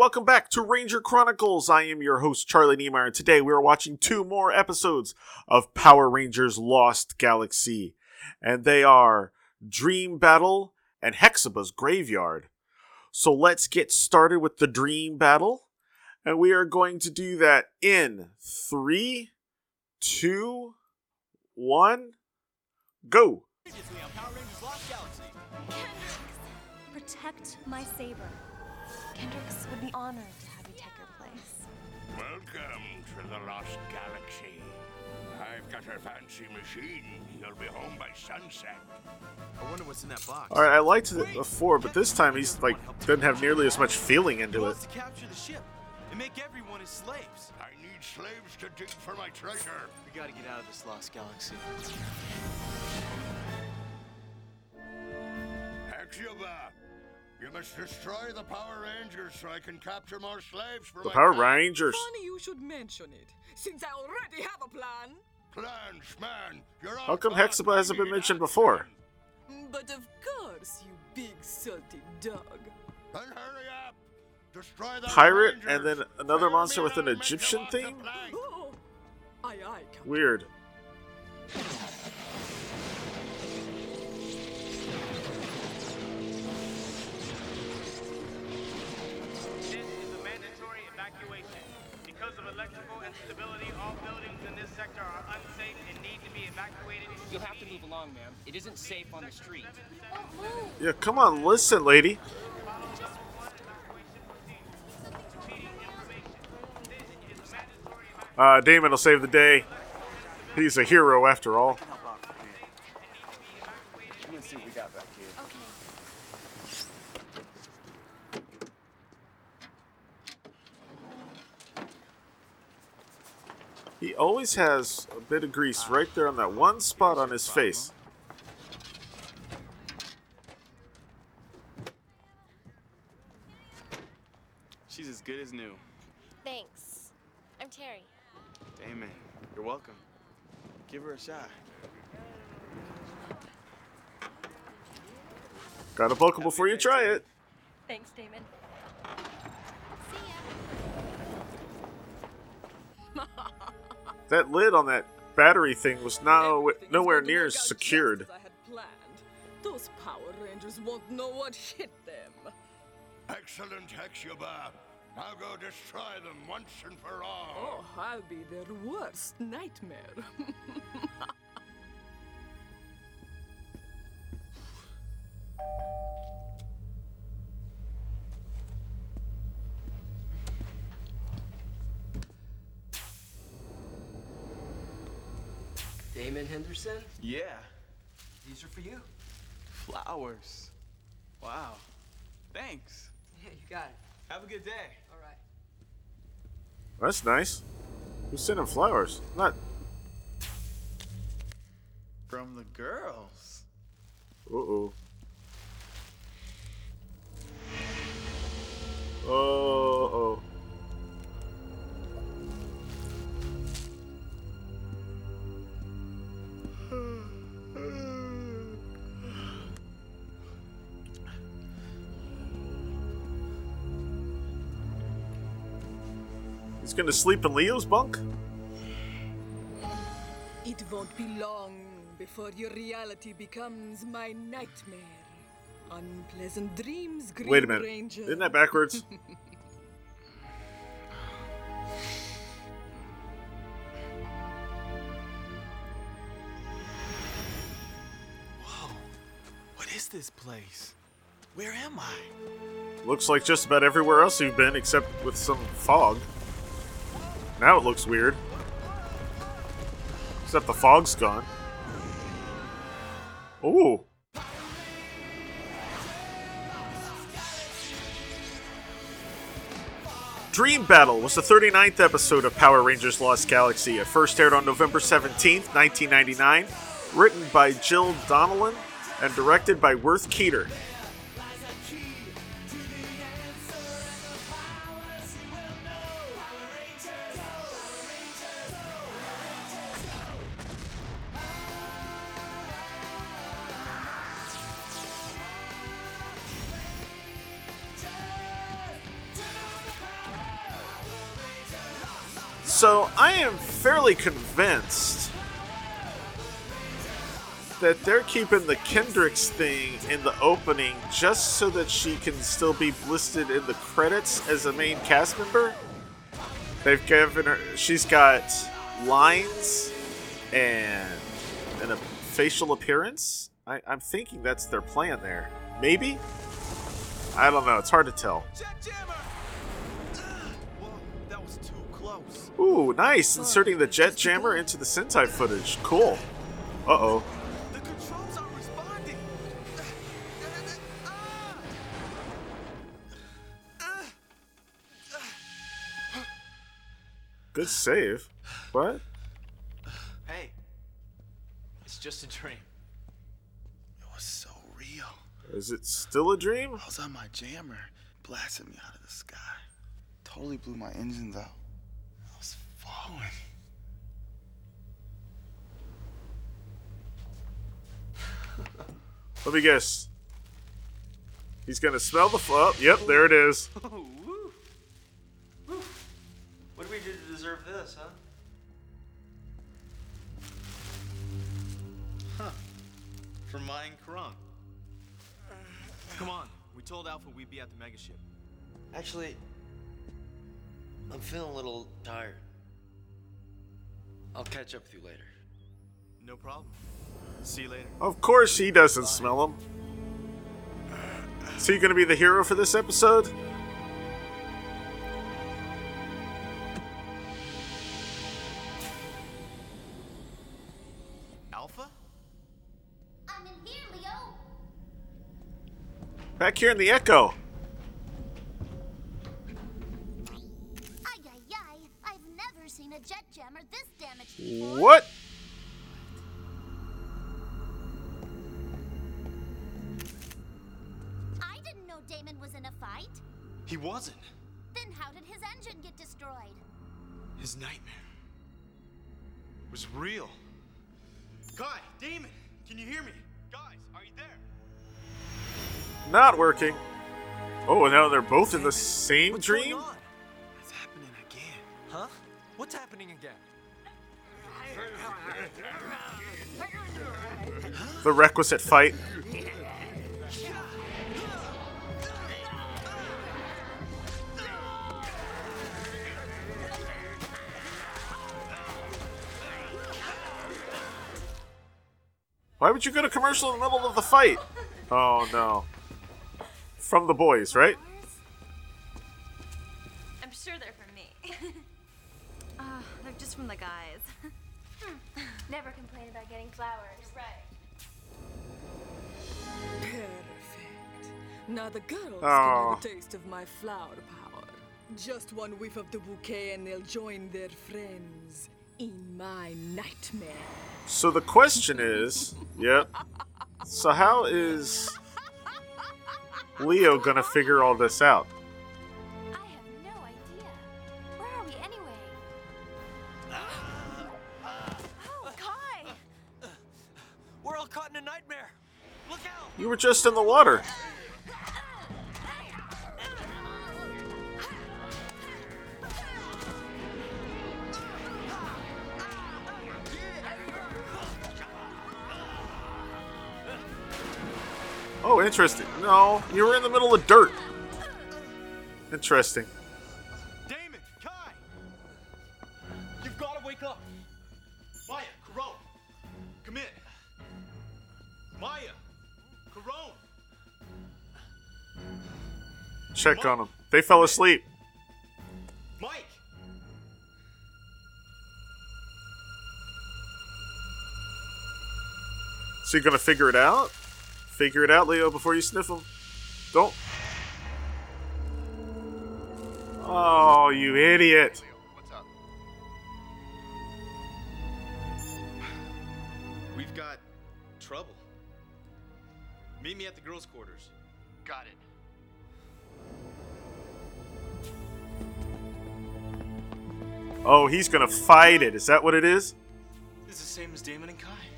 Welcome back to Ranger Chronicles. I am your host, Charlie Niemeyer, and today we are watching two more episodes of Power Rangers Lost Galaxy. And they are Dream Battle and Hexuba's Graveyard. So let's get started with the Dream Battle. And we are going to do that in three, two, one, go. Protect my saber. Kendrix would be honored to have you take her place. Welcome to the Lost Galaxy. I've got a fancy machine. You'll be home by sunset. I wonder what's in that box. All right, I liked it before, but this time he's like doesn't have nearly as much feeling into it. to capture the ship and make everyone his slaves. I need slaves to dig for my treasure. We gotta get out of this lost galaxy. Hexuba, you must destroy the Power Rangers so I can capture more slaves for The my Power clan. Rangers. Funny you should mention it, since I already have a plan. Plans, man. You're How come fire. Hexuba hasn't been mentioned action. before? But of course, you big salty dog. Then hurry up. Destroy the Pirate Rangers. and then another Fail monster with an and I'll make you Egyptian walk theme? Oh, aye aye, Weird. You'll have to move along, ma'am. It isn't safe on the street. Yeah, come on, listen, lady. Uh, Damon will save the day. He's a hero after all. Help out from here. I'm gonna see what we got back here. Okay. He always has a bit of grease right there on that one spot on his face. She's as good as new. Thanks. I'm Terry. Damon, you're welcome. Give her a shot. Got a poke him before you try it. Thanks, Damon. That lid on that battery thing was no, nowhere near as secured. I had planned. Those Power Rangers won't know what hit them. Excellent, Hexuba. Now go destroy them once and for all. Oh, I'll be their worst nightmare. Damon Henderson, Yeah, these are for you. flowers. Wow. Thanks. Yeah, you got it. Have a good day. All right. That's nice. Who's sending flowers? Not. From the girls. Uh oh. Oh oh. He's gonna sleep in Leo's bunk? it won't be long before your reality becomes my nightmare. Unpleasant dreams, Green Wait a minute. Ranger. Isn't that backwards? place? Where am I? Looks like just about everywhere else you've been, except with some fog. Now it looks weird. Except the fog's gone. Ooh. Dream Battle was the 39th episode of Power Rangers Lost Galaxy. It first aired on November 17th, 1999, written by Jill Donnellan and directed by Worth Keeter. So I am fairly convinced that they're keeping the Kendrix thing in the opening just so that she can still be listed in the credits as a main cast member. They've given her, she's got lines and and a facial appearance. I, I'm thinking that's their plan there. Maybe. I don't know. It's hard to tell. Ooh, nice! Inserting the jet jammer into the Sentai footage. Cool. Uh oh. Good save. What? Hey, it's just a dream. It was so real. Is it still a dream? I was on my jammer, blasting me out of the sky. Totally blew my engines out. I was falling. Let me guess. He's gonna smell the f- oh, Yep, there it is. What did we do to deserve this, huh? Huh. From Mayan Karang. Come on. We told Alpha we'd be at the megaship. Actually, I'm feeling a little tired. I'll catch up with you later. No problem. See you later. Of course he doesn't smell him. So you gonna be the hero for this episode? Back here in the Echo. Ay, ay, ay. I've never seen a jet jammer this damaged. What? I didn't know Damon was in a fight. He wasn't. Then how did his engine get destroyed? His nightmare was real. Guy, Damon, can you hear me? Guys, are you there? Not working. Oh, and now they're both in the same What's dream? happening again. Huh? What's happening again? The requisite fight. Why would you go to commercial in the middle of the fight? Oh no. From the boys, right? I'm sure they're from me. Ah, they're just from the guys. Never complain about getting flowers. Right. Perfect. Now the girls Aw. can have a taste of my flower power. Just one whiff of the bouquet and they'll join their friends in my nightmare. So the question is, yep. So how is Leo gonna figure all this out? I have no idea. Where are we anyway? oh, Kai! We're all caught in a nightmare. Look out! You were just in the water. Oh, interesting. No, you were in the middle of dirt. Interesting. Damon, Kai! You've got to wake up. Maya, Karone, come in. Maya, Karone. check on them. They fell asleep. Mike! So you gonna figure it out? Figure it out, Leo, before you sniff them. Don't. Oh, you idiot! What's up? We've got trouble. Meet me at the girls' quarters. Got it. Oh, he's gonna fight it. Is that what it is? It's the same as Damon and Kai.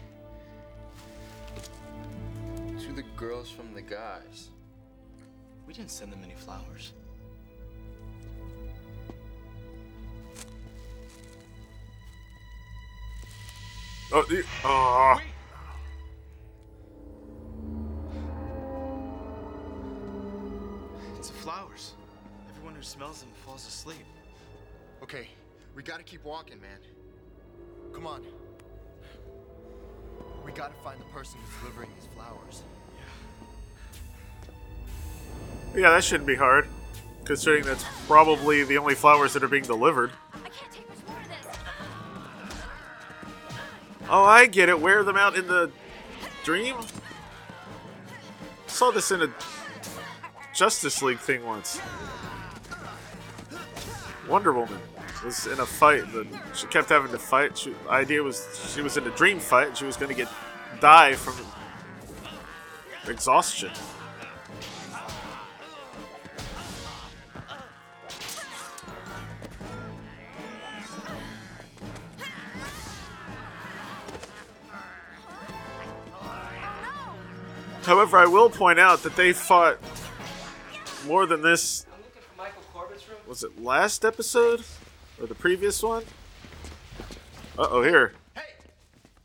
To the girls from the guys. We didn't send them any flowers. Oh, you- oh. It's the flowers. Everyone who smells them falls asleep. Okay, we gotta keep walking, man. Come on. We gotta find the person who's delivering these flowers. Yeah, that shouldn't be hard, considering that's probably the only flowers that are being delivered. Oh, I get it. Wear them out in the dream. Saw this in a Justice League thing once. Wonder Woman was in a fight. But she kept having to fight. She, the idea was she was in a dream fight. And she was going to get die from exhaustion. However, I will point out that they fought more than this. Was it last episode? Or the previous one? Uh oh, here. Hey,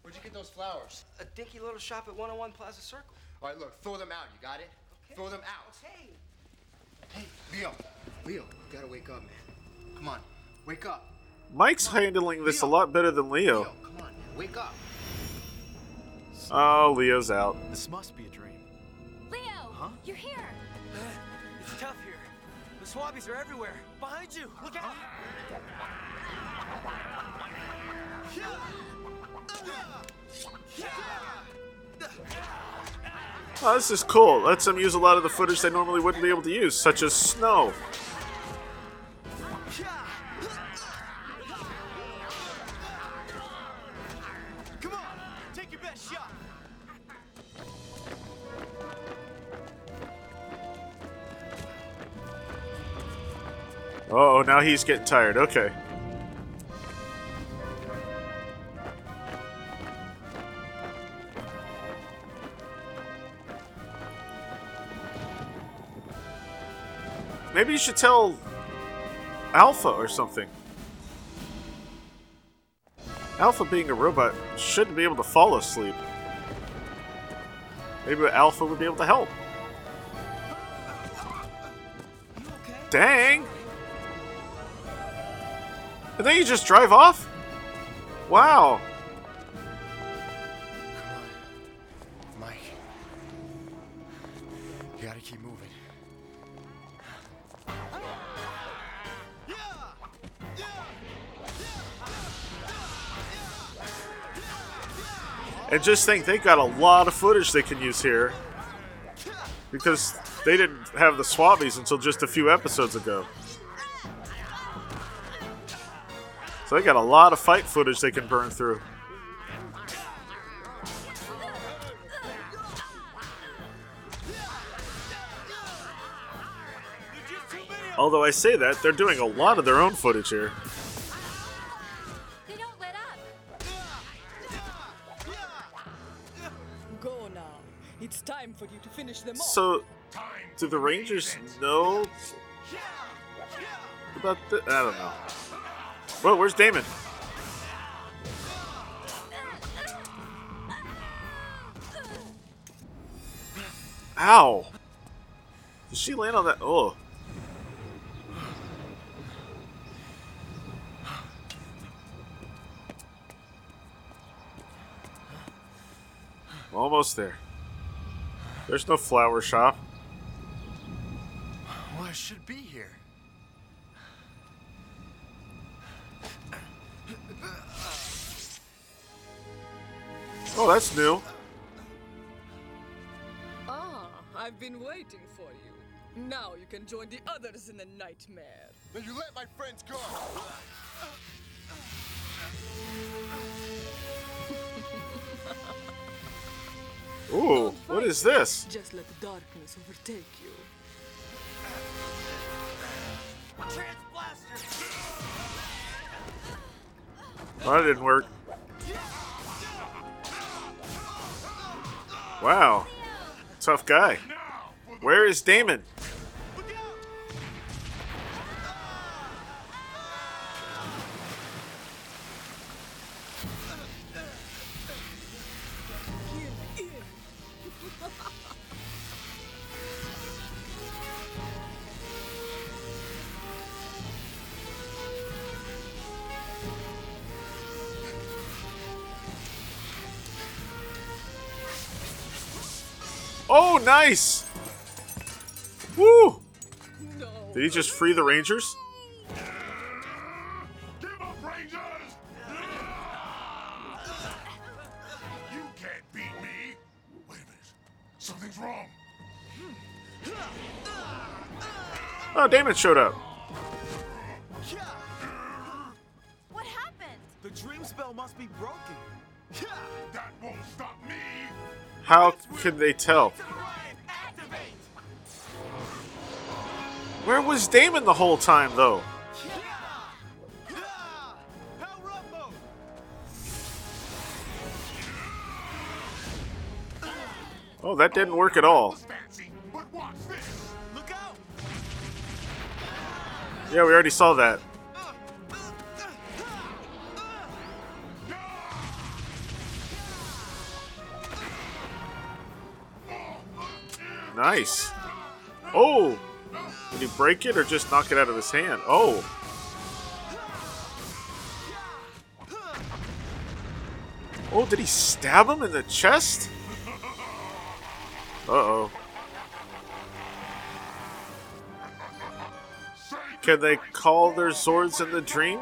Where'd you get those flowers? A dinky little shop at 101 Plaza Circle. All right, look, throw them out. You got it? Okay. Throw them out. Okay. Hey, Leo. Leo, you gotta wake up, man. Come on, wake up. Mike's handling this a lot better than Leo. Come on, man, wake up. Oh, Leo's out. This must be a dream. Leo, you're here. Uh, it's tough here. The swabbies are everywhere. Behind you. Look out. Oh, this is cool. Lets them use a lot of the footage they normally wouldn't be able to use, such as snow. Oh, now he's getting tired. Okay. Maybe you should tell Alpha or something. Alpha being a robot shouldn't be able to fall asleep. Maybe Alpha would be able to help. Dang! And then you just drive off? Wow. Mike. You gotta keep moving. And just think, they got a lot of footage they can use here. Because they didn't have the Swabbies until just a few episodes ago. So they got a lot of fight footage they can burn through. Although I say that, they're doing a lot of their own footage here. Go. It's time for you to finish them off. So, do the Rangers know about the? I don't know. Well, where's Damon? Ow! Did she land on that? Oh. Almost there. There's no flower shop. What a should be here. Oh, that's new. Ah, I've been waiting for you. Now you can join the others in the nightmare. Then you let my friends go. Ooh, what is this? Just let the darkness overtake you. Well, that didn't work. Wow. Tough guy. Where is Damon? Oh, nice! Woo! Did he just free the Rangers? Give up, Rangers! You can't beat me! Wait a minute. Something's wrong. Oh, Damon showed up. Can they tell? Where was Damon the whole time, though? Oh, that didn't work at all. Yeah, we already saw that. Nice. Oh! Did he break it or just knock it out of his hand? Oh! Oh, did he stab him in the chest? Uh oh. Can they call their swords in the dream?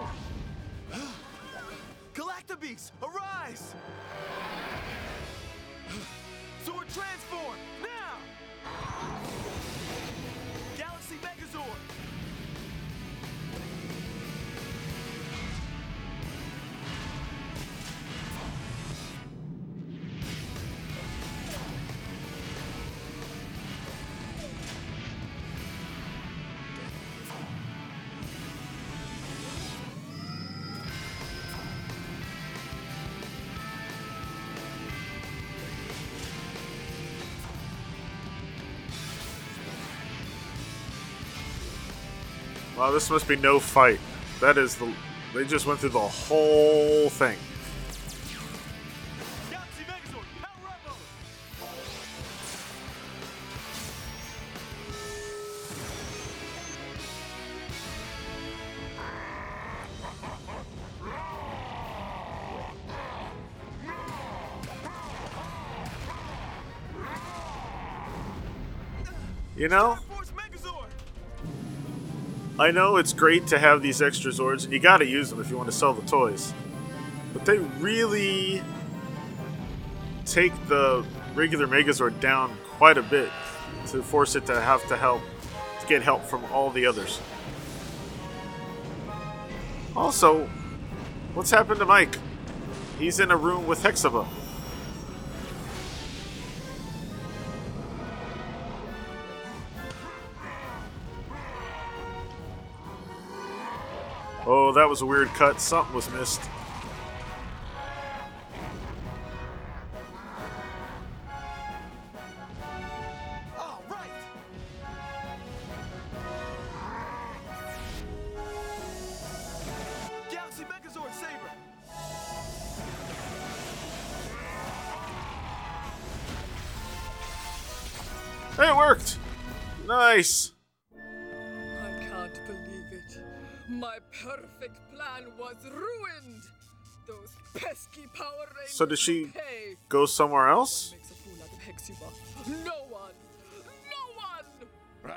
Wow, this must be no fight. That is the. They just went through the whole thing. You know? I know it's great to have these extra Zords, and you gotta use them if you want to sell the toys. But they really take the regular Megazord down quite a bit to force it to have to help to get help from all the others. Also, what's happened to Mike? He's in a room with Hexuba. That was a weird cut. Something was missed. It worked! Nice! So did she go somewhere else? Makes a fool out of Hexuba. No one. No one.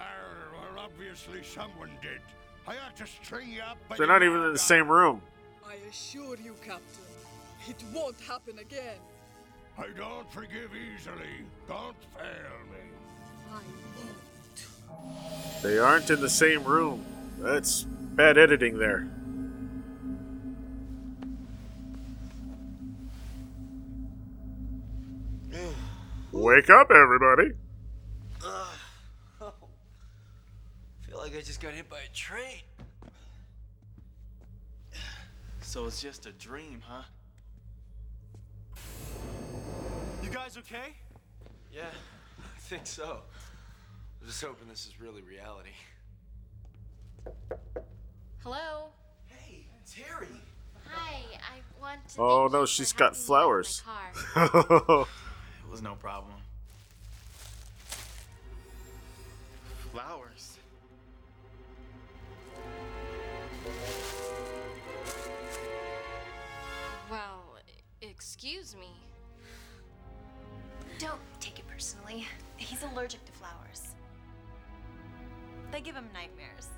Obviously, someone did. I ought to string you up. by They're not even in the same room. I assure you, Captain, it won't happen again. I don't forgive easily. Don't fail me. I won't. They aren't in the same room. That's bad editing there. Wake up, everybody. Ugh. Oh. feel like I just got hit by a train. So it's just a dream, huh? You guys okay? Yeah, I think so. I'm just hoping this is really reality. Hello? Hey, Terry. Hi, I want to. Oh no, she's for got helping me flowers. was no problem. Flowers. well, excuse me. Don't take it personally. He's allergic to flowers. They give him nightmares.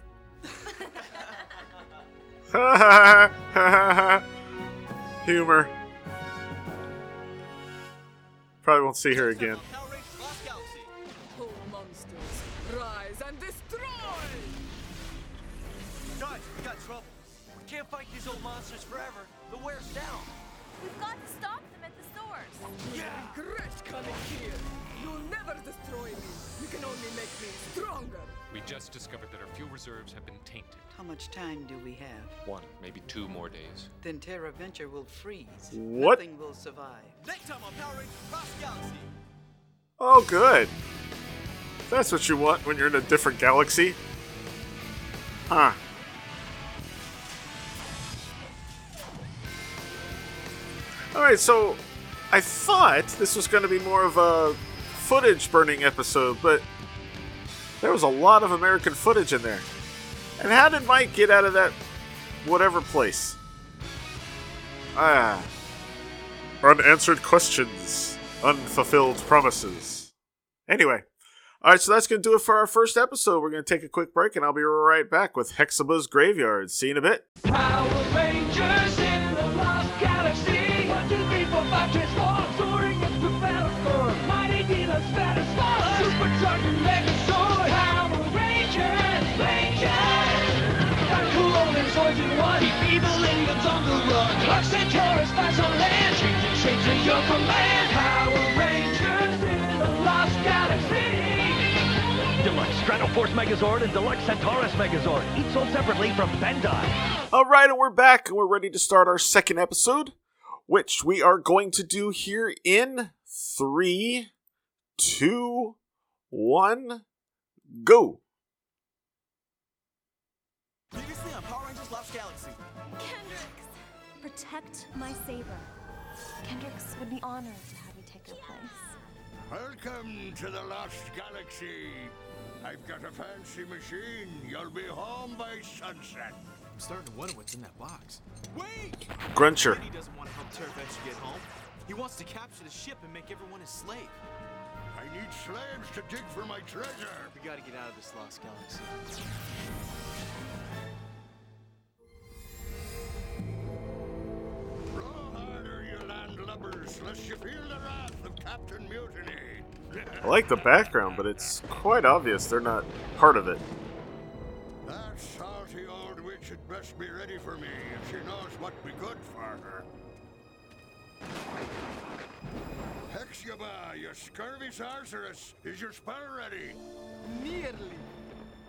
Humor. Probably won't see her again. Oh, rise and destroy! Guys, we got trouble. We can't fight these old monsters forever. The ware's down. We've got to stop them at the stores. Yeah. Regret coming here. You'll never destroy me. You can only make me stronger. We just discovered that our fuel reserves have been tainted. How much time do we have? One, maybe two more days. Then Terra Venture will freeze. What? Nothing will survive. Next time on Power Rangers Cross Galaxy. Oh, good. That's what you want when you're in a different galaxy. Huh. Alright, so I thought this was going to be more of a footage burning episode, but there was a lot of American footage in there. And how did Mike get out of that whatever place? Ah. Unanswered questions, unfulfilled promises. Anyway, all right, so that's going to do it for our first episode. We're going to take a quick break, and I'll be right back with Hexuba's Graveyard. See you in a bit. Run. Clark Centaurus flies on land. Changing shapes at your command. Power Rangers in the lost galaxy. Deluxe Stratoforce Megazord and Deluxe Centaurus Megazord, each sold separately from Bandai. All right, and we're back, and we're ready to start our second episode, which we are going to do here in three, two, one, go. Previously on Power Rangers Lost Galaxy. Kendrix, protect my saber. Kendrix would be honored to have you take your place. Welcome to the Lost Galaxy. I've got a fancy machine. You'll be home by sunset. I'm starting to wonder what's in that box. Wait! Gruncher. He doesn't want to help Terra get home. He wants to capture the ship and make everyone his slave. I need slaves to dig for my treasure. We gotta get out of this lost galaxy. Landlubbers, lest you feel the wrath of Captain Mutiny. I like the background, but it's quite obvious they're not part of it. That salty old witch had best be ready for me if she knows what be good for her. Hexuba, you scurvy sorceress, is your spell ready? Nearly.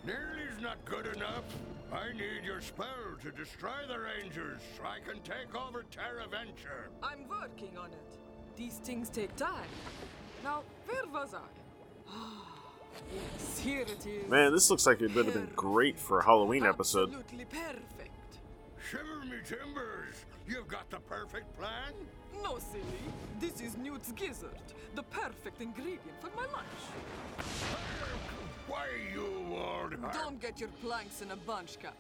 Nearly's not good enough. I need your spell to destroy the Rangers so I can take over Terra Venture. I'm working on it. These things take time. Now, where was I? Ah, yes, here it is. Man, this looks like it would have been great for a Halloween episode. Absolutely perfect. Shiver me timbers! You've got the perfect plan? No, silly. This is Newt's gizzard, the perfect ingredient for my lunch. Why, you old harp? Don't get your planks in a bunch, Captain.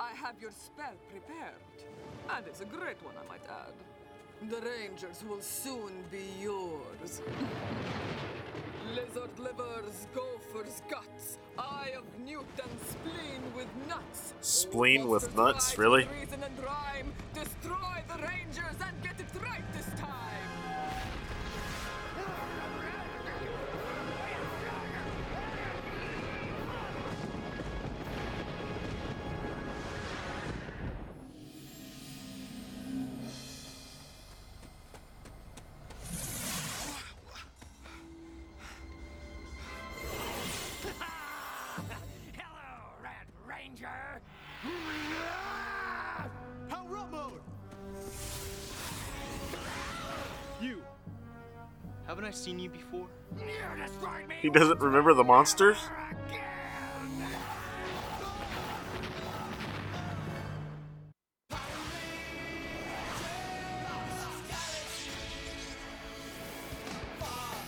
I have your spell prepared. And it's a great one, I might add. The Rangers will soon be yours. Lizard livers, gophers, guts. Eye of Newton, spleen with nuts. Spleen with nuts, really? Reason and rhyme. Destroy the Rangers and get it right this time. Doesn't remember the monsters?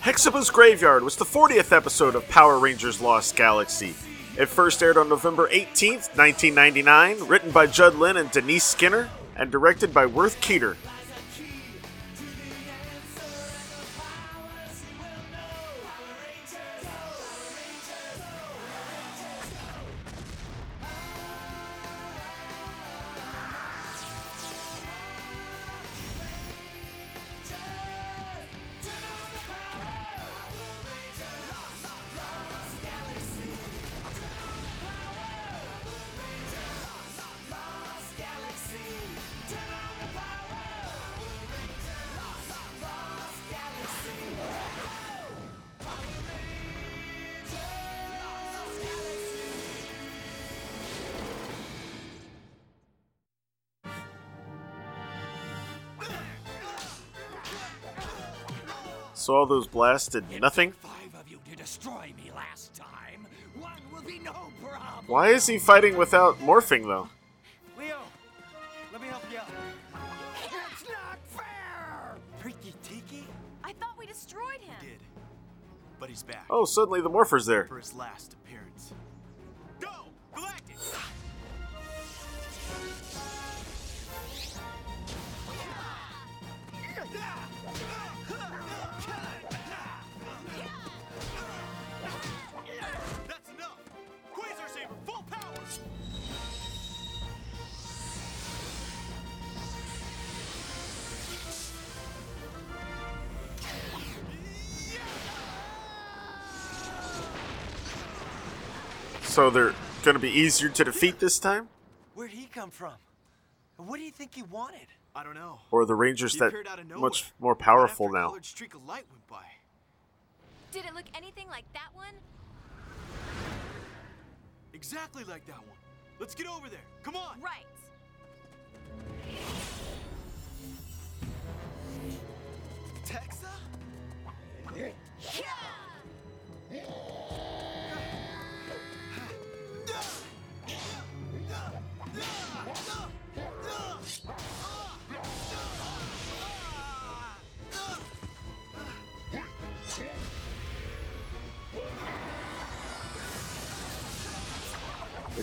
Hexuba's Graveyard was the 40th episode of Power Rangers Lost Galaxy. It first aired on November 18th, 1999, written by Judd Lynn and Denise Skinner, and directed by Worth Keeter. So all those blasts did nothing? Five of you to destroy me last time. One will be no problem. Why is he fighting without morphing, though? Leo, let me help you out. It's not fair! Freaky Tiki? I thought we destroyed him. Did. But he's back. Oh, suddenly the morpher's there. For his last So they're gonna be easier to defeat this time? Where'd he come from? What do you think he wanted? I don't know. Or are the Rangers He that appeared out of nowhere. much more powerful after now? streak of light went by. Did it look anything like that one? Exactly like that one. Let's get over there. Come on. Right. Texa?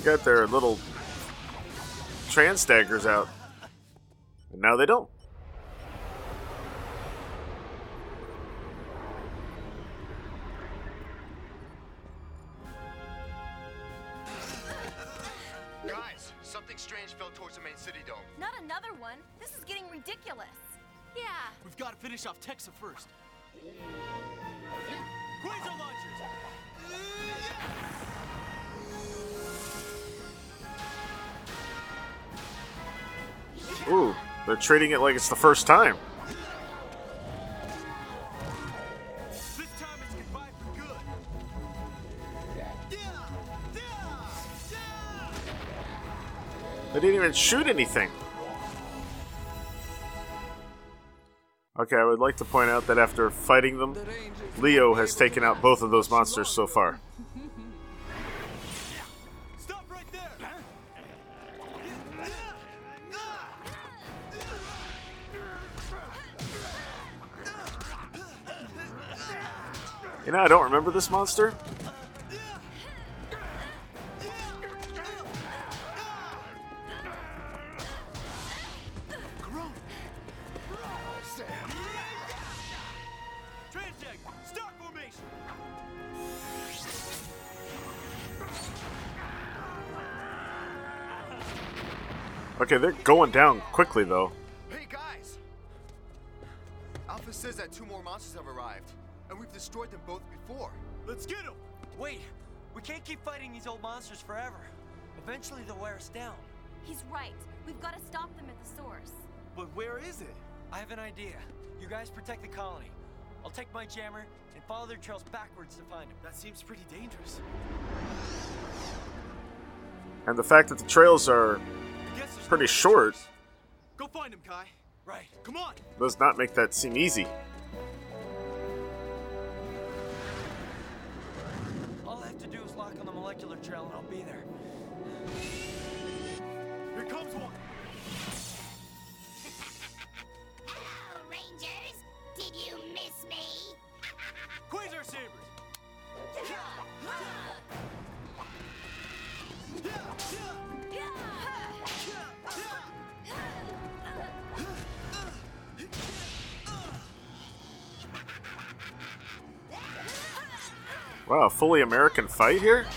They got their little trans daggers out. And now they don't. Guys, something strange fell towards the main city dome. Not another one. This is getting ridiculous. Yeah. We've got to finish off Texa first. Quasar launchers! Ooh, they're treating it like it's the first time. This time it's goodbye for good. They didn't even shoot anything. Okay, I would like to point out that after fighting them, Leo has taken out both of those monsters so far. remember this monster? Okay, they're going down quickly though. Hey guys! Alpha says that two more monsters have arrived destroyed them both before. Let's get them! Wait, we can't keep fighting these old monsters forever. Eventually they'll wear us down. He's right. We've got to stop them at the source. But where is it? I have an idea. You guys protect the colony. I'll take my jammer and follow their trails backwards to find them. That seems pretty dangerous. And the fact that the trails are pretty short Go find him, Kai. Right. Come on. does not make that seem easy. Molecular trail and I'll be there. Here comes one. Hello, Rangers! Did you miss me? Quasar Sabers! Wow, fully American fight here?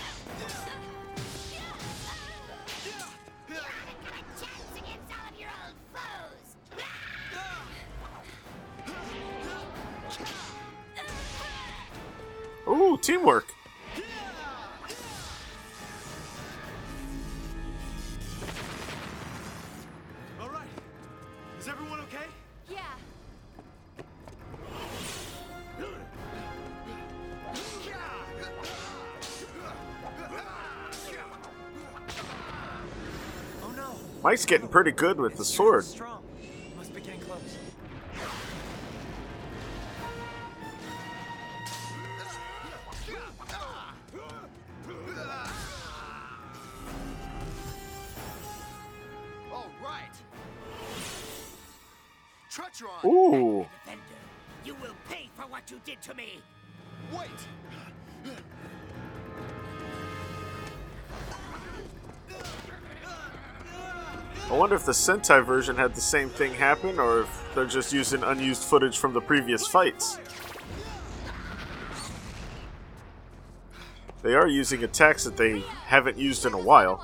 Mike's getting pretty good with the sword. Strong. Must be getting close. All right. Treacheron! Ooh. You will pay for what you did to me. Wait! I wonder if the Sentai version had the same thing happen, or if they're just using unused footage from the previous fights. They are using attacks that they haven't used in a while.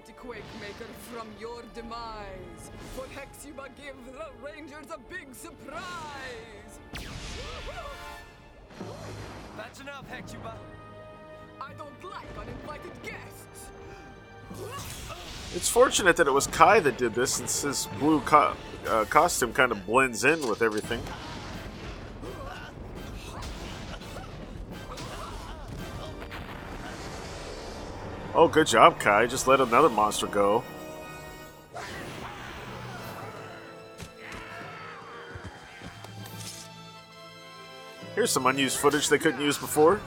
Mighty Quake Maker, from your demise. For Hexuba give the Rangers a big surprise. That's enough, Hexuba. I don't like uninvited guests. It's fortunate that it was Kai that did this, since his blue co- uh, costume kind of blends in with everything. Oh, good job, Kai. Just let another monster go. Here's some unused footage they couldn't use before.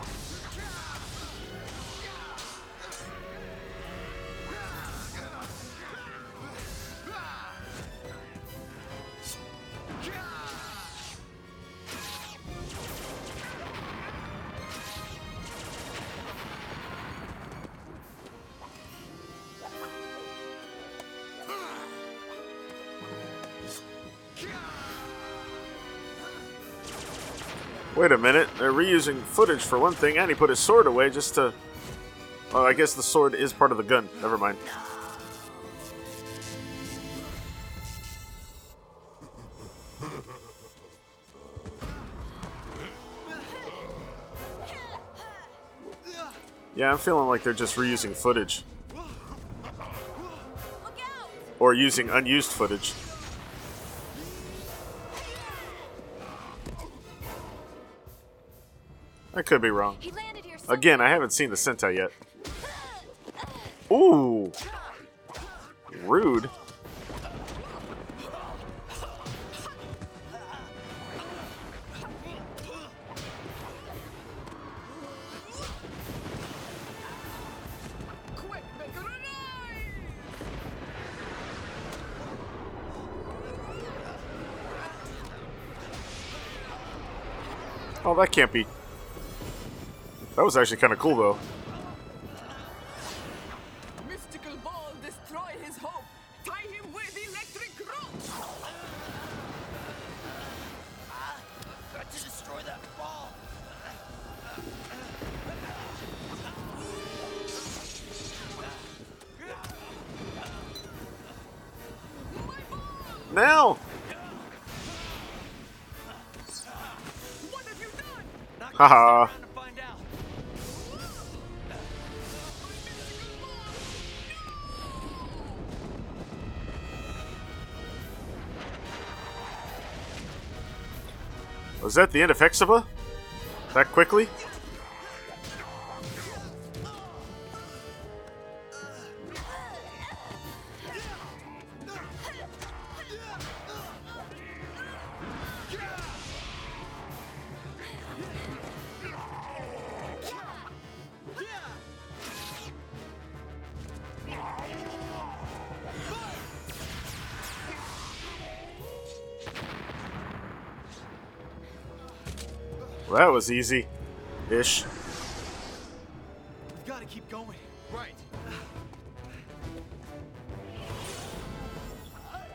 Footage for one thing, and he put his sword away just to. Oh, I guess the sword is part of the gun. Never mind. Yeah, I'm feeling like they're just reusing footage. Or using unused footage. I could be wrong. Again, I haven't seen the Sentai yet. Ooh! Rude. Quake Maker, arise! Oh, that can't be. That was actually kind of cool, though. Was that the end of Hexuba? That quickly? Well, that was easy. Ish. We gotta keep going. Right.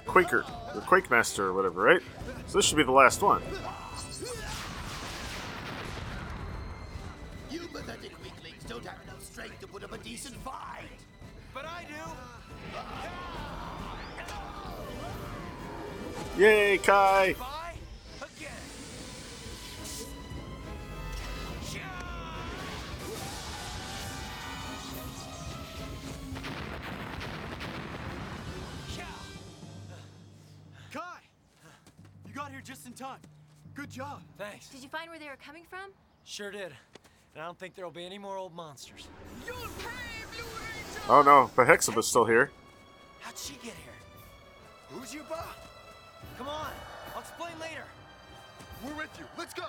Quaker. Or Quake Master or whatever, right? So this should be the last one. You pathetic weaklings don't have enough strength to put up a decent fight. But I do. Yay, Kai! Kai! From? Sure did. And I don't think there'll be any more old monsters. Oh no, but Hexuba's still here. How'd she get here? Who's your boss? Come on, I'll explain later. We're with you. Let's go.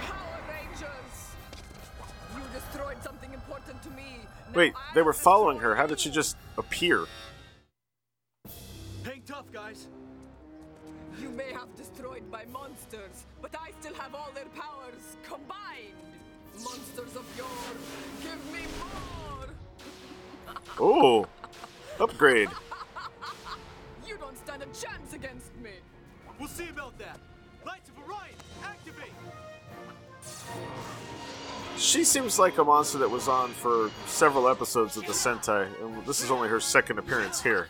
Power Rangers! You destroyed something important to me. Now Wait, they were following her. How did she just appear? Hang tough, guys. You may have destroyed my monsters, but I still have all their powers combined. Monsters of yore, give me more! Oh, upgrade. You don't stand a chance against me! We'll see about that. Lights of Orion, activate. She seems like a monster that was on for several episodes of the Sentai, and this is only her second appearance here.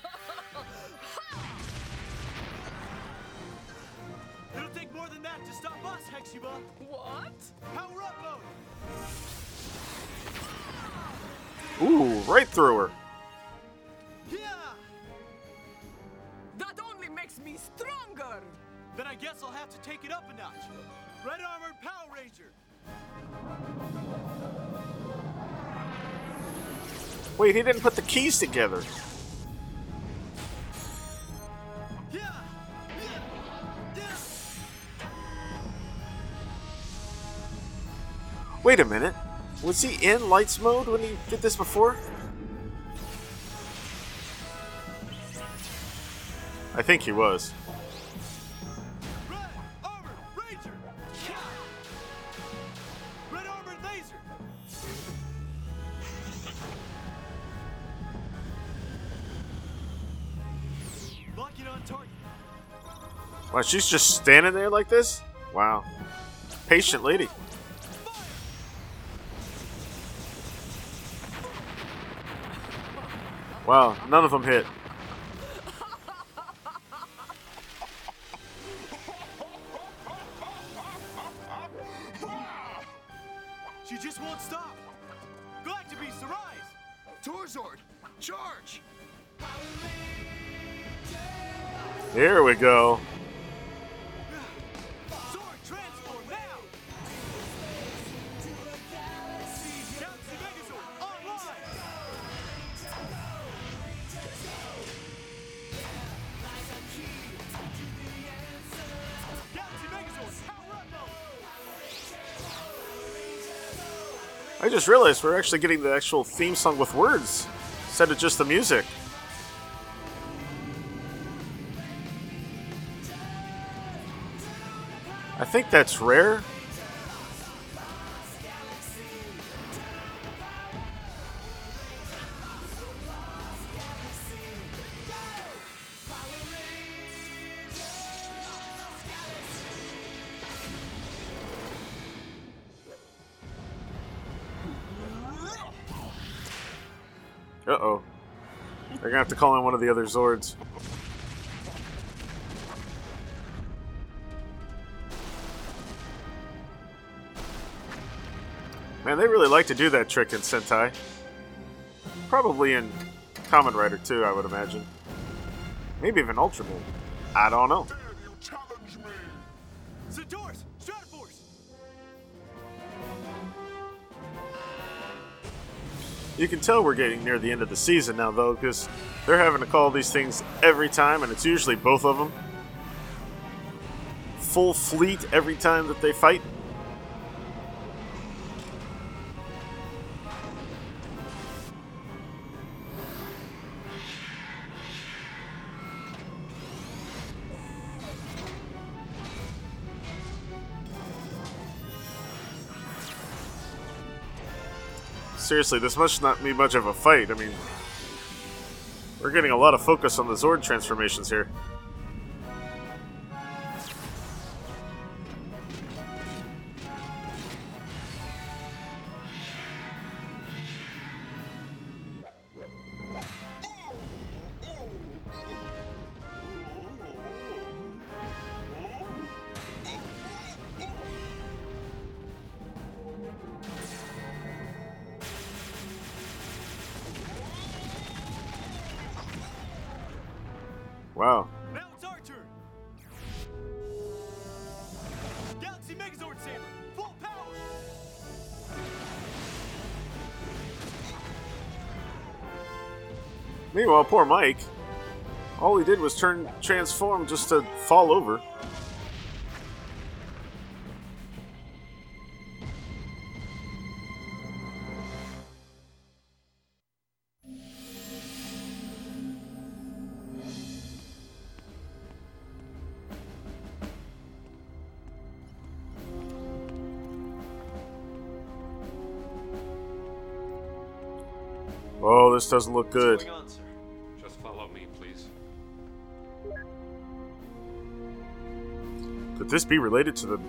Didn't put the keys together. Wait a minute. Was he in lights mode when he did this before? I think he was. She's just standing there like this? Wow. Patient lady. Wow, none of them hit. Just realized we're actually getting the actual theme song with words instead of just the music. I think that's rare. Call in one of the other Zords. Man, they really like to do that trick in Sentai. Probably in Kamen Rider too, I would imagine. Maybe even Ultraman. I don't know. You can tell we're getting near the end of the season now, though, because they're having to call these things every time, and it's usually both of them. Full fleet every time that they fight. Seriously, this must not be much of a fight. I mean, we're getting a lot of focus on the Zord transformations here. Wow. Our turn! Galaxy Megazord Saber! Full power! Meanwhile, poor Mike. All he did was turn transform just to fall over. This doesn't look good. Just follow me, please. Could this be related to the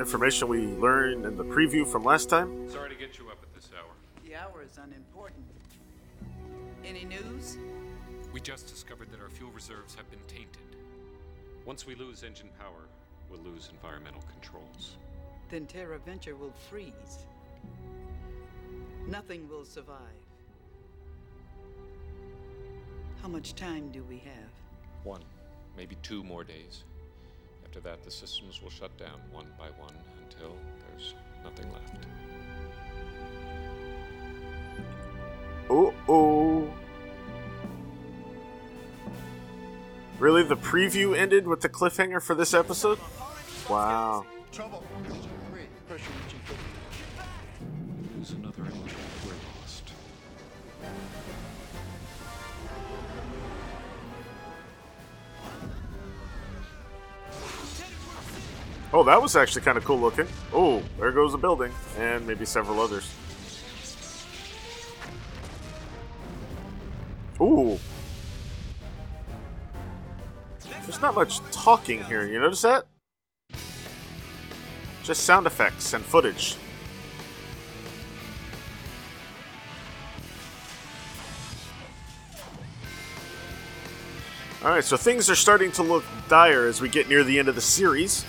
information we learned in the preview from last time? Sorry to get you up at this hour. The hour is unimportant. Any news? We just discovered that our fuel reserves have been tainted. Once we lose engine power, we'll lose environmental controls. Then Terra Venture will freeze. Nothing will survive. How much time do we have? One, maybe two more days. After that, the systems will shut down one by one until there's nothing left. Oh oh. Really? The preview ended with the cliffhanger for this episode? Wow. Oh, that was actually kind of cool looking. Oh, there goes the building, and maybe several others. Ooh. There's not much talking here, you notice that? Just sound effects and footage. Alright, so things are starting to look dire as we get near the end of the series.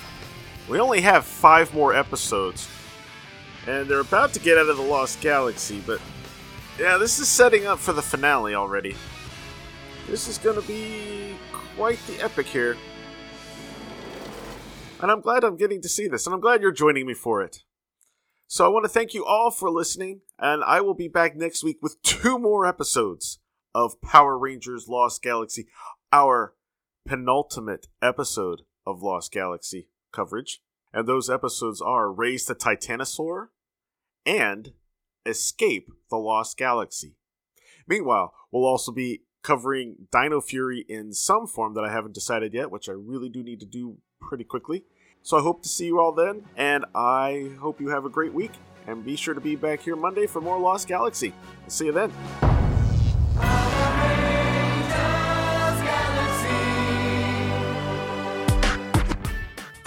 We only have five more episodes. And they're about to get out of the Lost Galaxy, but yeah, this is setting up for the finale already. This is to be quite the epic here. And I'm glad I'm getting to see this, and I'm glad you're joining me for it. So I want to thank you all for listening, and I will be back next week with two more episodes of Power Rangers Lost Galaxy, our penultimate episode of Lost Galaxy coverage. And those episodes are Raise the Titanisaur and Escape the Lost Galaxy. Meanwhile, we'll also be covering Dino Fury in some form that I haven't decided yet, which I really do need to do pretty quickly. So I hope to see you all then, and I hope you have a great week. And be sure to be back here Monday for more Lost Galaxy. see you then.